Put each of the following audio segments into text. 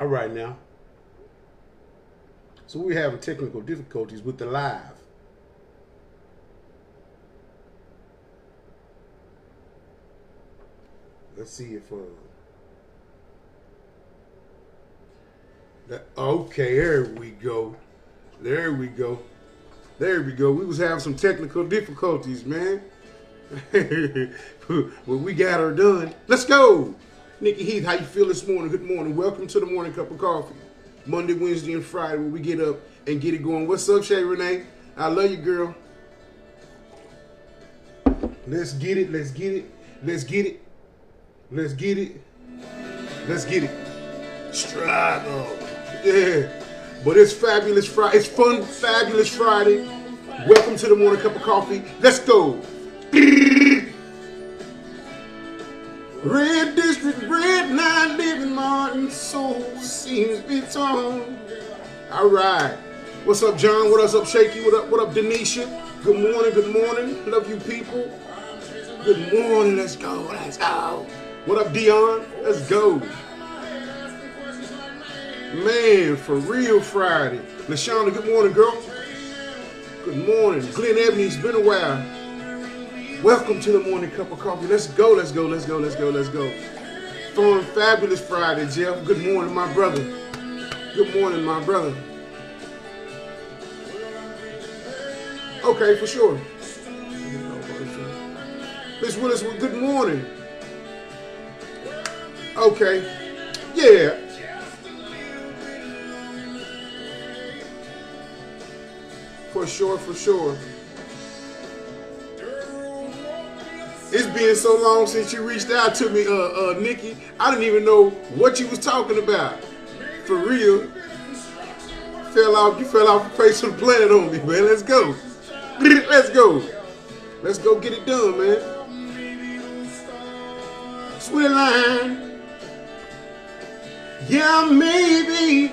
All right now. So we're having technical difficulties with the live. Let's see if uh that, okay, there we go. There we go. There we go. We was having some technical difficulties, man. but we got her done. Let's go. Nikki Heath, how you feel this morning? Good morning. Welcome to the morning cup of coffee. Monday, Wednesday, and Friday where we get up and get it going. What's up, Shay Renee? I love you, girl. Let's get it. Let's get it. Let's get it. Let's get it. Let's get it. Struggle. Yeah. But it's fabulous Friday. It's fun, fabulous Friday. Welcome to the morning cup of coffee. Let's go. Red District, Red Nine, living Martin, soul seems be torn. All right. What's up, John? What up, Shaky? What up, what up, Denisha? Good morning, good morning. Love you people. Good morning. Let's go. Let's go. What up, Dion? Let's go. Man, for real Friday. Lashonda, good morning, girl. Good morning. Glen Ebony, it's been a while. Welcome to the morning cup of coffee. Let's go, let's go, let's go, let's go, let's go. Fun, fabulous Friday, Jeff. Good morning, my brother. Good morning, my brother. Okay, for sure. Miss Willis, well, good morning. Okay. Yeah. For sure, for sure. It's been so long since you reached out to me, uh, uh, Nikki. I didn't even know what you was talking about. For real. Fell off, you fell off the face of the planet on me, man. Let's go. Let's go. Let's go get it done, man. Sweet line. Yeah, maybe.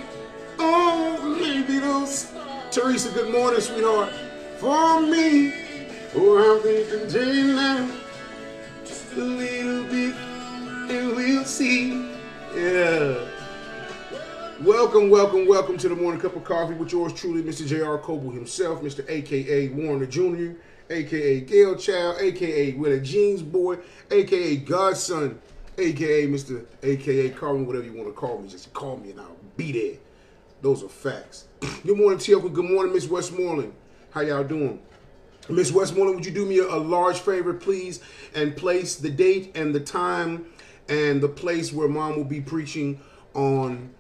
Oh, maybe those. Teresa, good morning, sweetheart. For me. Oh, I'm thinking Welcome, welcome, welcome to the Morning Cup of Coffee with yours truly, Mr. J.R. Coble himself, Mr. AKA Warner Jr., AKA Gail Child, AKA Willie Jeans Boy, AKA Godson, AKA Mr. AKA call me whatever you want to call me. Just call me and I'll be there. Those are facts. Good morning, TLC. Good morning, Miss Westmoreland. How y'all doing? Miss Westmoreland, would you do me a, a large favor, please, and place the date and the time and the place where mom will be preaching on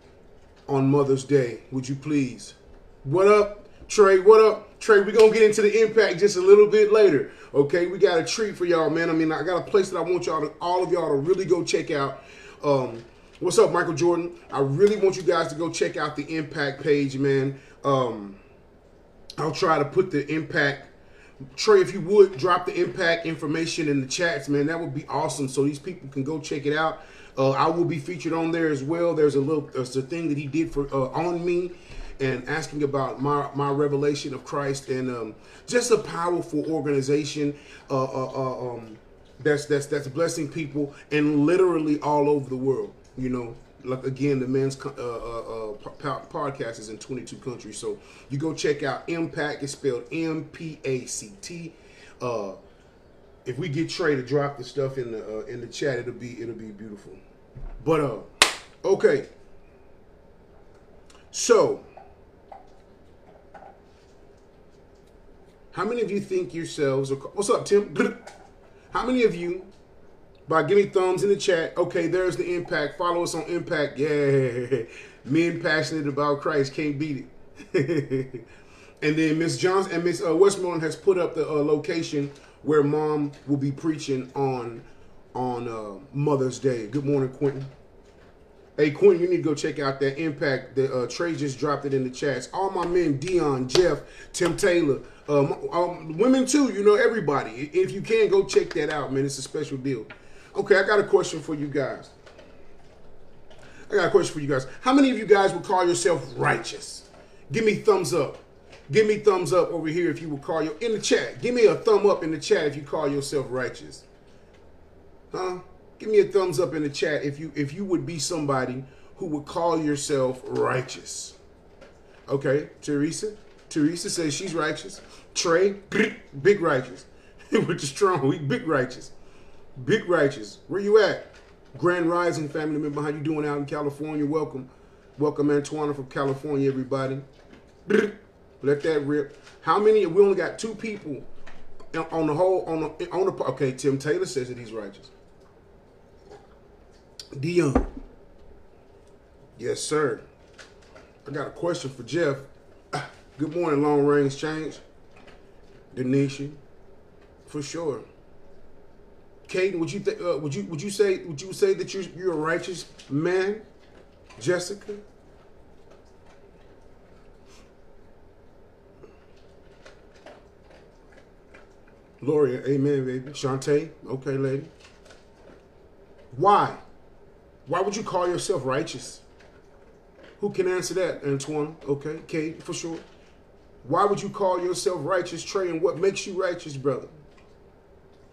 on Mother's Day. Would you please? What up, Trey? What up, Trey? We're gonna get into the impact just a little bit later. Okay, we got a treat for y'all, man. I mean, I got a place that I want y'all to all of y'all to really go check out. Um, what's up, Michael Jordan? I really want you guys to go check out the impact page, man. Um, I'll try to put the impact Trey, if you would drop the impact information in the chats, man, that would be awesome. So these people can go check it out. Uh, I will be featured on there as well. There's a little, there's a thing that he did for uh, on me, and asking about my my revelation of Christ, and um, just a powerful organization. Uh, uh, uh, um, that's that's that's blessing people and literally all over the world. You know, like again, the men's uh, uh, uh, podcast is in 22 countries. So you go check out Impact. It's spelled M P A C T. Uh, if we get Trey to drop the stuff in the in the chat, it'll be it'll be beautiful. But uh, okay. So, how many of you think yourselves? Are, what's up, Tim? How many of you by giving thumbs in the chat. Okay, there's the impact. Follow us on impact. Yeah, men passionate about Christ can't beat it. and then Miss Johnson and Miss uh, Westmoreland has put up the uh, location where Mom will be preaching on on uh, Mother's Day. Good morning, Quentin. Hey, Quinn, you need to go check out that impact. The uh, Trey just dropped it in the chats. All my men, Dion, Jeff, Tim Taylor, um, um, women too. You know everybody. If you can, go check that out, man. It's a special deal. Okay, I got a question for you guys. I got a question for you guys. How many of you guys would call yourself righteous? Give me thumbs up. Give me thumbs up over here if you would call your in the chat. Give me a thumb up in the chat if you call yourself righteous. Huh? Give me a thumbs up in the chat if you if you would be somebody who would call yourself righteous. Okay, Teresa. Teresa says she's righteous. Trey, big righteous. Which is strong. We big righteous. Big righteous. Where you at? Grand Rising family member. How you doing out in California? Welcome. Welcome Antoine from California, everybody. Let that rip. How many? We only got two people on the whole on the on the okay. Tim Taylor says that he's righteous. Dion. Yes, sir. I got a question for Jeff. Good morning, long range change. Denisha, for sure. Caden, would you th- uh, would you would you say would you say that you're you're a righteous man, Jessica? Gloria, amen, baby. Shantae, okay, lady. Why? Why would you call yourself righteous? Who can answer that, Antoine? Okay, Kate, for sure. Why would you call yourself righteous, Trey? And what makes you righteous, brother?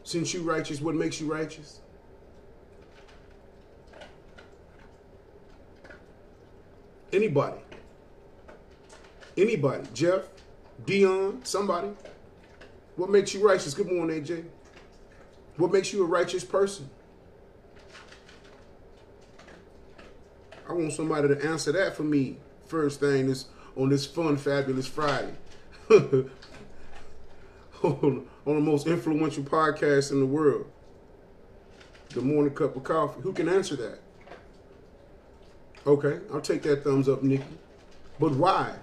Since you righteous, what makes you righteous? Anybody. Anybody. Jeff, Dion, somebody. What makes you righteous? Good morning, AJ. What makes you a righteous person? I want somebody to answer that for me first thing is on this fun, fabulous Friday. on, on the most influential podcast in the world. The morning cup of coffee. Who can answer that? Okay, I'll take that thumbs up, Nikki. But why?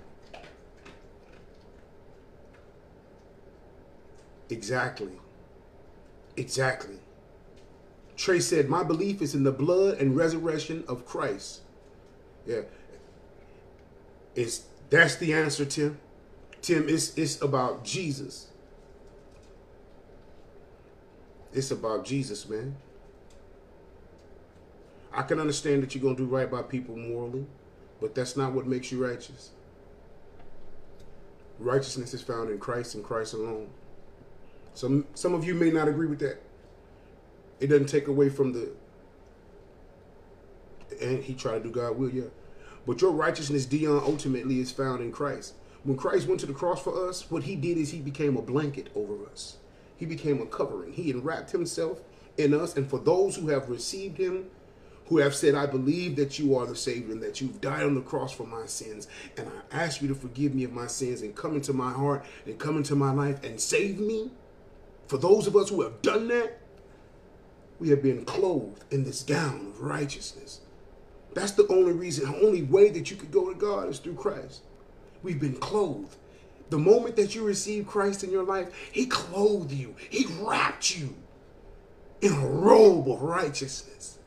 Exactly. Exactly. Trey said, My belief is in the blood and resurrection of Christ. Yeah. It's that's the answer, Tim. Tim, it's it's about Jesus. It's about Jesus, man. I can understand that you're gonna do right by people morally, but that's not what makes you righteous. Righteousness is found in Christ and Christ alone. Some some of you may not agree with that. It doesn't take away from the and he tried to do God will, yeah. But your righteousness, Dion, ultimately is found in Christ. When Christ went to the cross for us, what he did is he became a blanket over us. He became a covering. He enwrapped himself in us. And for those who have received him, who have said, I believe that you are the Savior and that you've died on the cross for my sins. And I ask you to forgive me of my sins and come into my heart and come into my life and save me. For those of us who have done that, we have been clothed in this gown of righteousness. That's the only reason, the only way that you could go to God is through Christ. We've been clothed. The moment that you receive Christ in your life, He clothed you, He wrapped you in a robe of righteousness.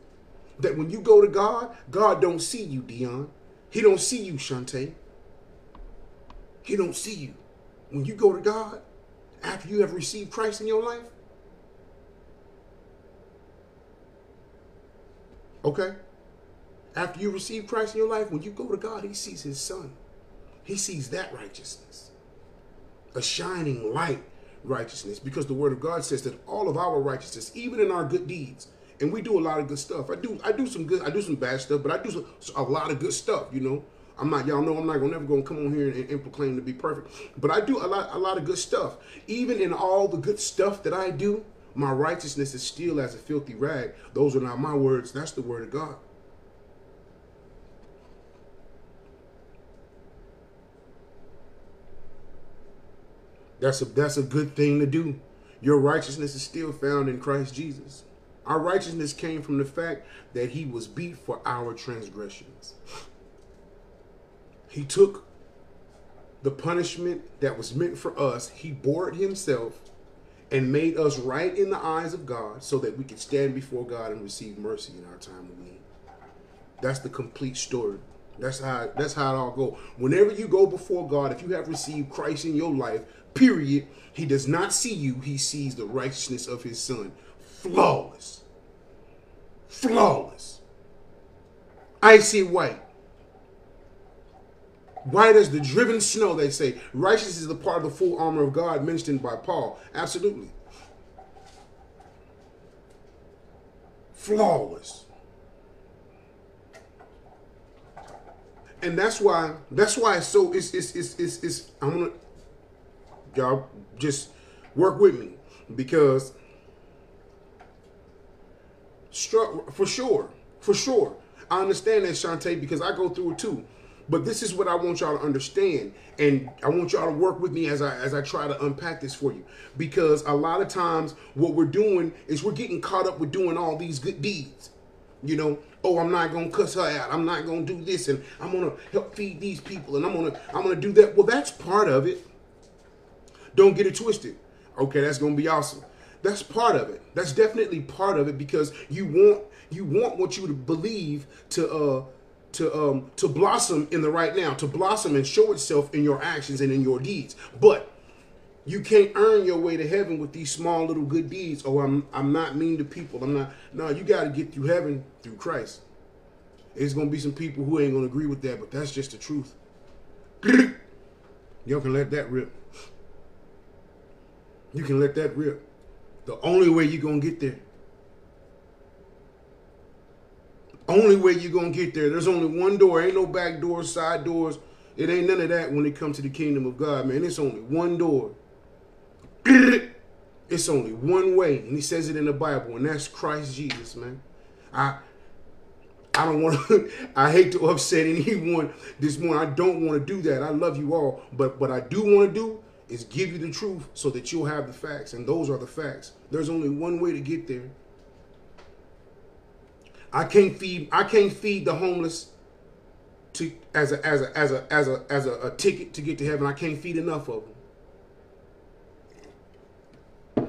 That when you go to God, God don't see you, Dion. He don't see you, Shantae. He don't see you. When you go to God, after you have received Christ in your life, okay? After you receive Christ in your life, when you go to God, He sees His Son. He sees that righteousness, a shining light righteousness, because the Word of God says that all of our righteousness, even in our good deeds, and we do a lot of good stuff. I do, I do some good, I do some bad stuff, but I do a lot of good stuff. You know, I'm not, y'all know, I'm not gonna never gonna come on here and, and proclaim to be perfect, but I do a lot, a lot of good stuff. Even in all the good stuff that I do, my righteousness is still as a filthy rag. Those are not my words. That's the word of God. That's a that's a good thing to do. Your righteousness is still found in Christ Jesus. Our righteousness came from the fact that he was beat for our transgressions. He took the punishment that was meant for us, he bore it himself and made us right in the eyes of God so that we could stand before God and receive mercy in our time of need. That's the complete story. That's how that's how it all go. Whenever you go before God, if you have received Christ in your life, period, he does not see you, he sees the righteousness of his son. Flawless. Flawless. Icy white. White as the driven snow, they say. Righteousness is the part of the full armor of God mentioned by Paul. Absolutely. Flawless. and that's why that's why it's so it's it's it's it's, it's I'm gonna y'all just work with me because for sure, for sure. I understand that, Shantae, because I go through it too. But this is what I want y'all to understand, and I want y'all to work with me as I as I try to unpack this for you. Because a lot of times, what we're doing is we're getting caught up with doing all these good deeds. You know, oh, I'm not gonna cuss her out. I'm not gonna do this, and I'm gonna help feed these people, and I'm gonna I'm gonna do that. Well, that's part of it. Don't get it twisted. Okay, that's gonna be awesome. That's part of it. That's definitely part of it because you want you want what you to believe to uh to um to blossom in the right now, to blossom and show itself in your actions and in your deeds. But you can't earn your way to heaven with these small little good deeds. Oh, I'm I'm not mean to people. I'm not. No, you got to get through heaven through Christ. There's gonna be some people who ain't gonna agree with that, but that's just the truth. Y'all can let that rip. You can let that rip. The only way you're going to get there. Only way you're going to get there. There's only one door. Ain't no back doors, side doors. It ain't none of that when it comes to the kingdom of God, man. It's only one door. It's only one way. And he says it in the Bible, and that's Christ Jesus, man. I I don't want to, I hate to upset anyone this morning. I don't want to do that. I love you all. But what I do want to do is give you the truth so that you'll have the facts. And those are the facts. There's only one way to get there. I can't feed I can't feed the homeless to as a as a as a as a as a, a ticket to get to heaven. I can't feed enough of them.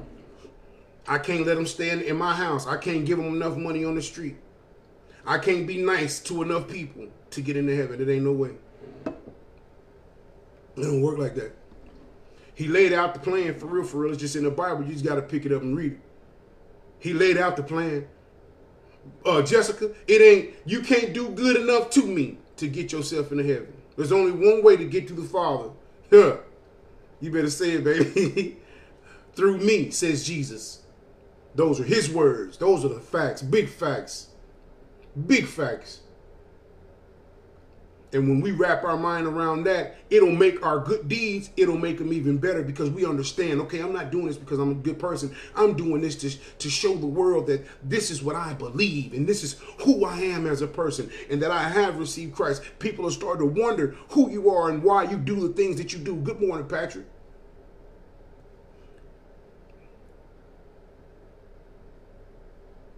I can't let them stay in, in my house. I can't give them enough money on the street. I can't be nice to enough people to get into heaven. It ain't no way. It don't work like that. He laid out the plan for real, for real. It's just in the Bible. You just got to pick it up and read it. He laid out the plan. Uh, Jessica, it ain't, you can't do good enough to me to get yourself into heaven. There's only one way to get to the Father. Huh. You better say it, baby. Through me, says Jesus. Those are his words. Those are the facts. Big facts. Big facts. And when we wrap our mind around that, it'll make our good deeds, it'll make them even better because we understand, okay, I'm not doing this because I'm a good person. I'm doing this to, to show the world that this is what I believe and this is who I am as a person and that I have received Christ. People are starting to wonder who you are and why you do the things that you do. Good morning, Patrick.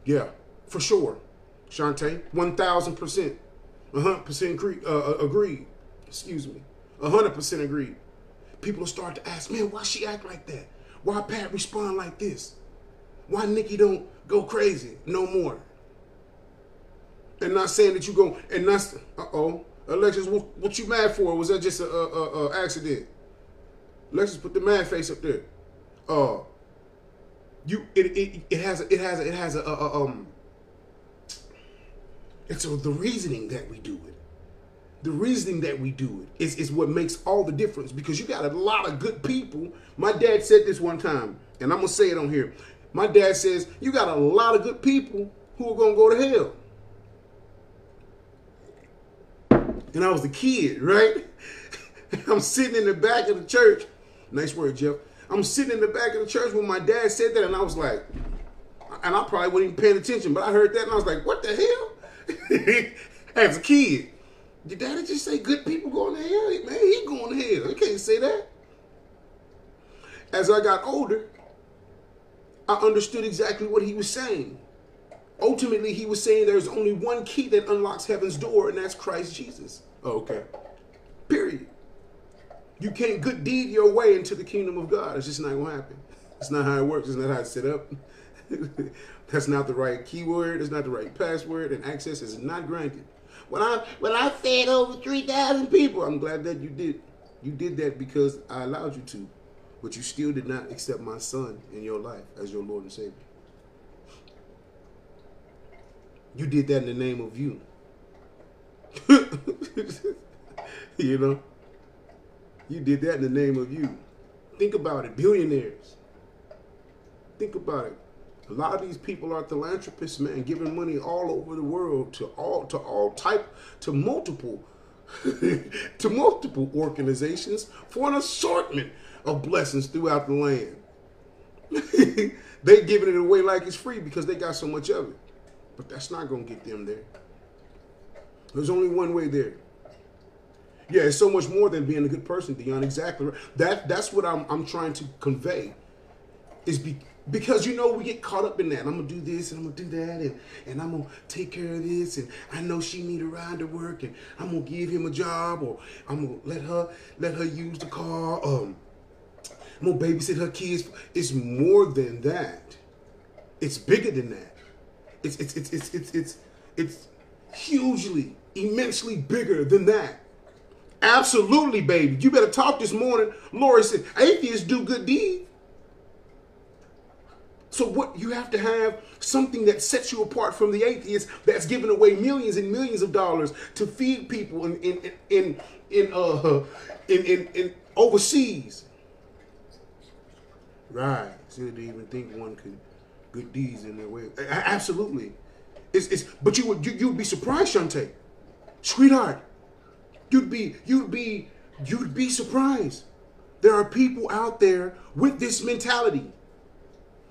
Yeah, for sure. Shantae, 1000%. 100% agree, uh, agreed. Excuse me. 100% agreed. People start to ask, man, why she act like that? Why Pat respond like this? Why Nikki don't go crazy no more? And not saying that you go, and that's, uh-oh. Alexis, what, what you mad for? Was that just a, a, a, accident? Alexis, put the mad face up there. Uh, you, it, it, it has, a, it has, a, it has a, a um, and so the reasoning that we do it, the reasoning that we do it is, is what makes all the difference because you got a lot of good people. My dad said this one time, and I'm going to say it on here. My dad says, You got a lot of good people who are going to go to hell. And I was a kid, right? I'm sitting in the back of the church. Nice word, Jeff. I'm sitting in the back of the church when my dad said that, and I was like, and I probably wasn't even paying attention, but I heard that and I was like, what the hell? as a kid. Your daddy just say good people going to hell? Man, he going to hell. You can't say that. As I got older, I understood exactly what he was saying. Ultimately, he was saying there's only one key that unlocks heaven's door, and that's Christ Jesus. Oh, okay. Period. You can't good deed your way into the kingdom of God. It's just not going to happen. It's not how it works. It's not how it's set up. That's not the right keyword. It's not the right password, and access is not granted. When I when I fed over three thousand people, I'm glad that you did. You did that because I allowed you to, but you still did not accept my son in your life as your Lord and Savior. You did that in the name of you. you know, you did that in the name of you. Think about it, billionaires. Think about it. A lot of these people are philanthropists, man, giving money all over the world to all to all type to multiple to multiple organizations for an assortment of blessings throughout the land. they giving it away like it's free because they got so much of it. But that's not to get them there. There's only one way there. Yeah, it's so much more than being a good person, Dion. Exactly. Right. That that's what I'm I'm trying to convey. Is be, because you know we get caught up in that. I'm gonna do this and I'm gonna do that and, and I'm gonna take care of this and I know she need a ride to work and I'm gonna give him a job or I'm gonna let her let her use the car. Um, I'm gonna babysit her kids. It's more than that. It's bigger than that. It's it's it's it's it's it's, it's hugely, immensely bigger than that. Absolutely, baby. You better talk this morning. Lori said, atheists do good deeds. So what you have to have something that sets you apart from the atheists that's giving away millions and millions of dollars to feed people in in in in uh in in, in overseas. Right. So do even think one could good deeds in their way. Absolutely. It's, it's but you would you, you'd be surprised, Shante. Sweetheart. You'd be you'd be you'd be surprised. There are people out there with this mentality.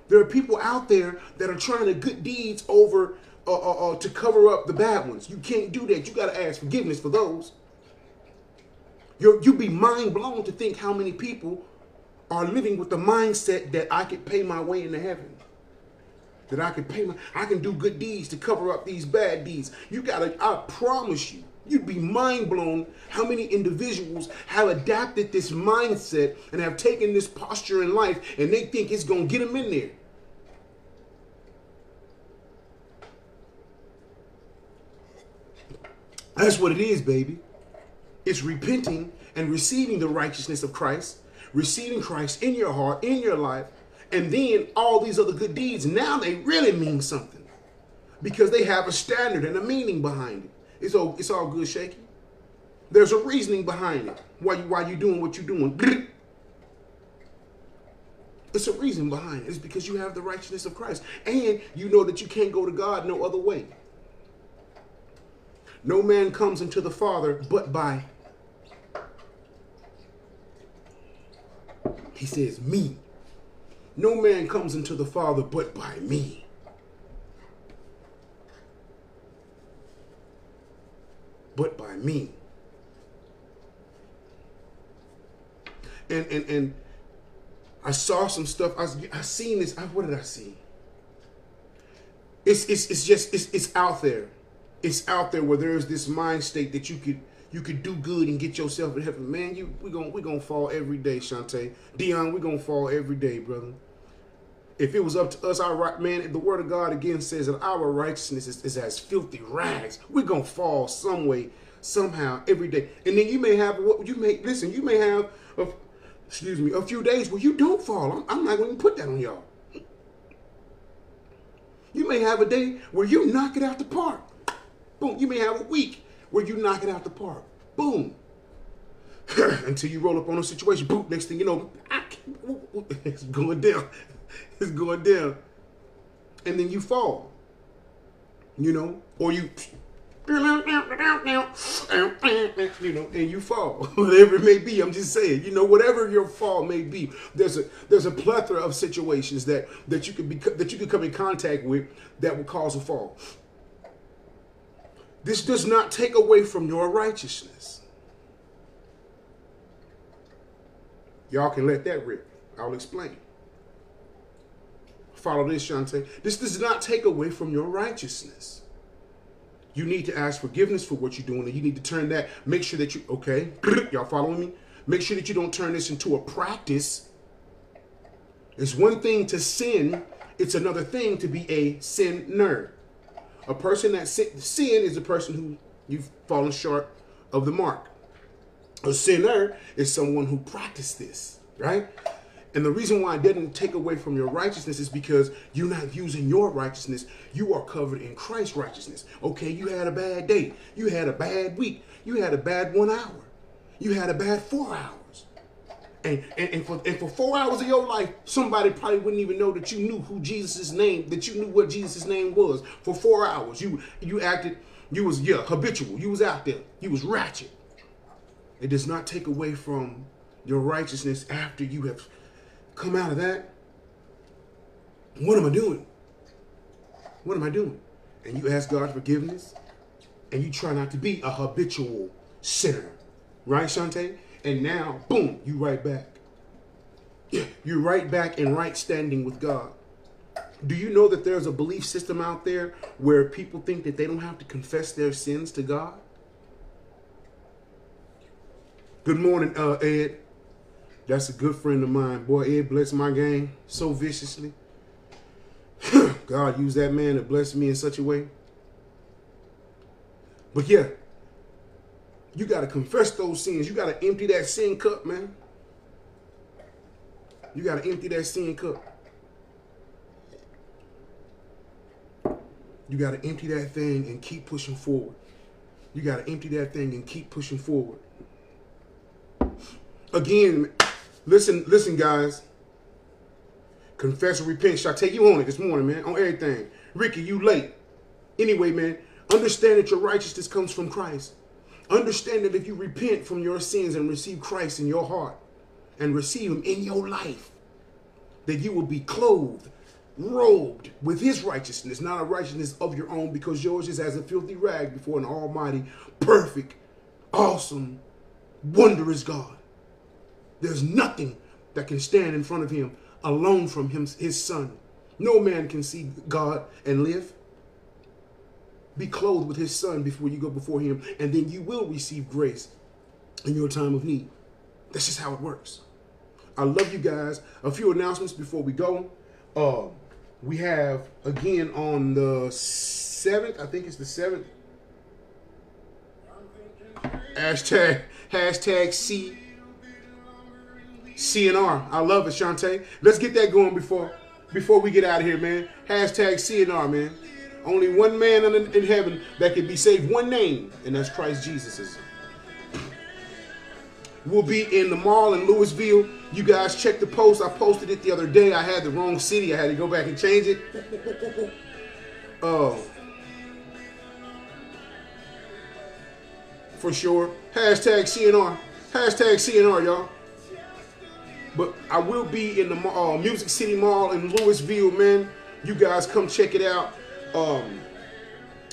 There are people out there that are trying to good deeds over uh, uh, uh, to cover up the bad ones. You can't do that. You got to ask forgiveness for those. you you'd be mind blown to think how many people are living with the mindset that I could pay my way into heaven. That I can pay my, I can do good deeds to cover up these bad deeds. You gotta, I promise you, you'd be mind blown how many individuals have adapted this mindset and have taken this posture in life and they think it's gonna get them in there. That's what it is, baby. It's repenting and receiving the righteousness of Christ, receiving Christ in your heart, in your life, and then all these other good deeds, now they really mean something because they have a standard and a meaning behind it. It's all, it's all good, shaky. There's a reasoning behind it. Why you why you doing what you're doing. It's a reason behind it. It's because you have the righteousness of Christ. And you know that you can't go to God no other way. No man comes into the Father but by. He says, me. No man comes into the Father but by me. But by me. And and and I saw some stuff. I I seen this. I, what did I see? It's it's it's just it's it's out there. It's out there where there's this mind state that you could you could do good and get yourself in heaven. Man, you we gonna we gonna fall every day, Shante. Dion, we gonna fall every day, brother if it was up to us, our right man, the word of God again says that our righteousness is, is as filthy rags. We're gonna fall some way, somehow, every day. And then you may have what you may listen, you may have a, excuse me, a few days where you don't fall. I'm, I'm not gonna put that on y'all. You may have a day where you knock it out the park. Boom. You may have a week where you knock it out the park. Boom. Until you roll up on a situation. Boom. Next thing you know, it's going down. is going down. And then you fall. You know, or you you know, and you fall. Whatever it may be, I'm just saying, you know, whatever your fall may be, there's a there's a plethora of situations that that you could be that you could come in contact with that will cause a fall. This does not take away from your righteousness. Y'all can let that rip. I'll explain. Follow this, Shante. This does not take away from your righteousness. You need to ask forgiveness for what you're doing, and you need to turn that. Make sure that you okay. Y'all following me? Make sure that you don't turn this into a practice. It's one thing to sin; it's another thing to be a sinner. A person that sin, sin is a person who you've fallen short of the mark. A sinner is someone who practiced this, right? And the reason why it doesn't take away from your righteousness is because you're not using your righteousness. You are covered in Christ's righteousness. Okay, you had a bad day. You had a bad week. You had a bad one hour. You had a bad four hours. And, and, and, for, and for four hours of your life, somebody probably wouldn't even know that you knew who Jesus' name, that you knew what Jesus' name was. For four hours, you you acted, you was, yeah, habitual. You was out there. You was ratchet. It does not take away from your righteousness after you have come out of that. What am I doing? What am I doing? And you ask God forgiveness, and you try not to be a habitual sinner. Right, Shante? And now, boom, you right back. You're right back in right standing with God. Do you know that there's a belief system out there where people think that they don't have to confess their sins to God? Good morning, uh, Ed. That's a good friend of mine. Boy, Ed blessed my game so viciously. God used that man to bless me in such a way. But yeah, you got to confess those sins. You got to empty that sin cup, man. You got to empty that sin cup. You got to empty that thing and keep pushing forward. You got to empty that thing and keep pushing forward. Again, listen, listen, guys. Confess and repent. Shall I take you on it this morning, man? On everything. Ricky, you late. Anyway, man, understand that your righteousness comes from Christ. Understand that if you repent from your sins and receive Christ in your heart and receive him in your life, that you will be clothed robed with his righteousness, not a righteousness of your own, because yours is as a filthy rag before an almighty, perfect, awesome, wondrous God. There's nothing that can stand in front of him alone from him, his son. No man can see God and live. Be clothed with his son before you go before him, and then you will receive grace in your time of need. That's just how it works. I love you guys. A few announcements before we go. Uh, we have again on the seventh. I think it's the seventh. Hashtag hashtag C CNR. I love it, Shantae. Let's get that going before before we get out of here, man. Hashtag CNR, man. Only one man in, in heaven that can be saved. One name, and that's Christ Jesus. We'll be in the mall in Lewisville. You guys check the post. I posted it the other day. I had the wrong city. I had to go back and change it. Oh. for sure. Hashtag CNR. Hashtag CNR, y'all. But I will be in the uh, Music City Mall in Lewisville, man. You guys come check it out. Um,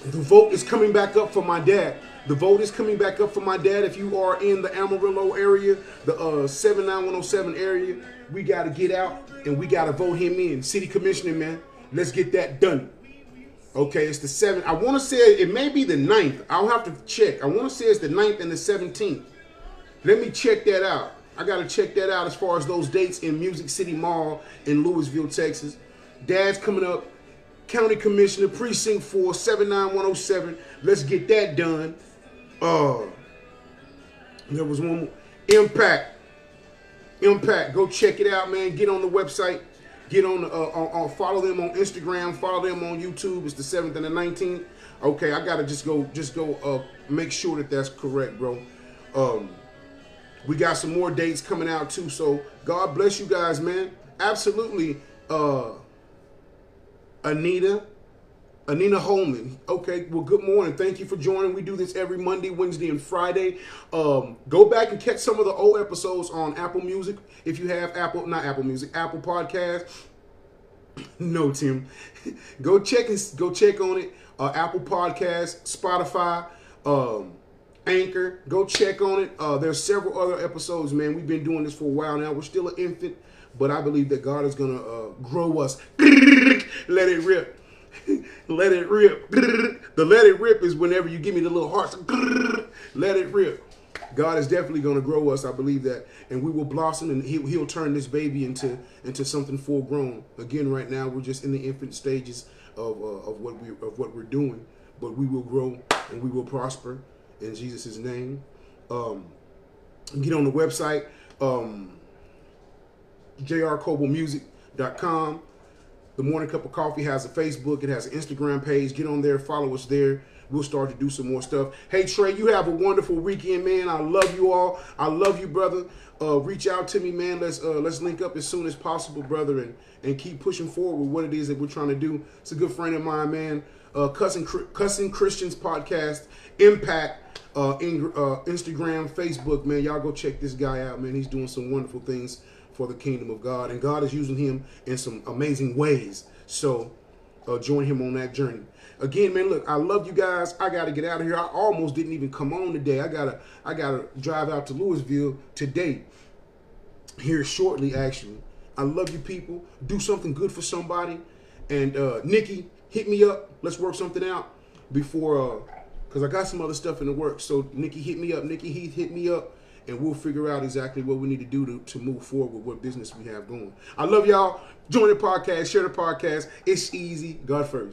the vote is coming back up for my dad. The vote is coming back up for my dad. If you are in the Amarillo area, the uh, 79107 area, we got to get out and we got to vote him in. City commissioner, man. Let's get that done. Okay, it's the 7th. I want to say it may be the 9th. I'll have to check. I want to say it's the 9th and the 17th. Let me check that out. I got to check that out as far as those dates in Music City Mall in Lewisville, Texas. Dad's coming up. County Commissioner, Precinct 4, 79107. Let's get that done. Uh, there was one more. Impact. Impact. Go check it out, man. Get on the website. Get on, uh, on, on, follow them on Instagram. Follow them on YouTube. It's the 7th and the 19th. Okay, I gotta just go, just go, uh, make sure that that's correct, bro. Um, we got some more dates coming out too. So God bless you guys, man. Absolutely. Uh, Anita, Anina Holman. Okay, well, good morning. Thank you for joining. We do this every Monday, Wednesday, and Friday. Um, go back and catch some of the old episodes on Apple Music if you have Apple, not Apple Music, Apple Podcast. no, Tim. go check and go check on it. Uh, Apple Podcast, Spotify, um, Anchor. Go check on it. Uh, there's several other episodes, man. We've been doing this for a while now. We're still an infant, but I believe that God is gonna uh, grow us. Let it rip. let it rip. the let it rip is whenever you give me the little hearts. let it rip. God is definitely going to grow us. I believe that, and we will blossom, and he'll, he'll turn this baby into into something full grown. Again, right now we're just in the infant stages of uh, of what we of what we're doing, but we will grow and we will prosper in Jesus' name. Um, get on the website, um, jrcoblemusic.com. The Morning Cup of Coffee has a Facebook. It has an Instagram page. Get on there, follow us there. We'll start to do some more stuff. Hey Trey, you have a wonderful weekend, man. I love you all. I love you, brother. Uh, reach out to me, man. Let's uh, let's link up as soon as possible, brother, and and keep pushing forward with what it is that we're trying to do. It's a good friend of mine, man. uh, Cussing, Cussing Christians podcast, Impact, uh, in, uh, Instagram, Facebook, man. Y'all go check this guy out, man. He's doing some wonderful things for the kingdom of God, and God is using him in some amazing ways. So uh, join him on that journey. Again, man, look, I love you guys. I gotta get out of here. I almost didn't even come on today. I gotta, I gotta drive out to Lewisville today. Here shortly, actually. I love you, people. Do something good for somebody. And uh, Nikki, hit me up. Let's work something out before, uh, cause I got some other stuff in the works. So Nikki, hit me up. Nikki Heath, hit me up and we'll figure out exactly what we need to do to, to move forward with what business we have going. I love y'all. Join the podcast, share the podcast. It's easy. God first.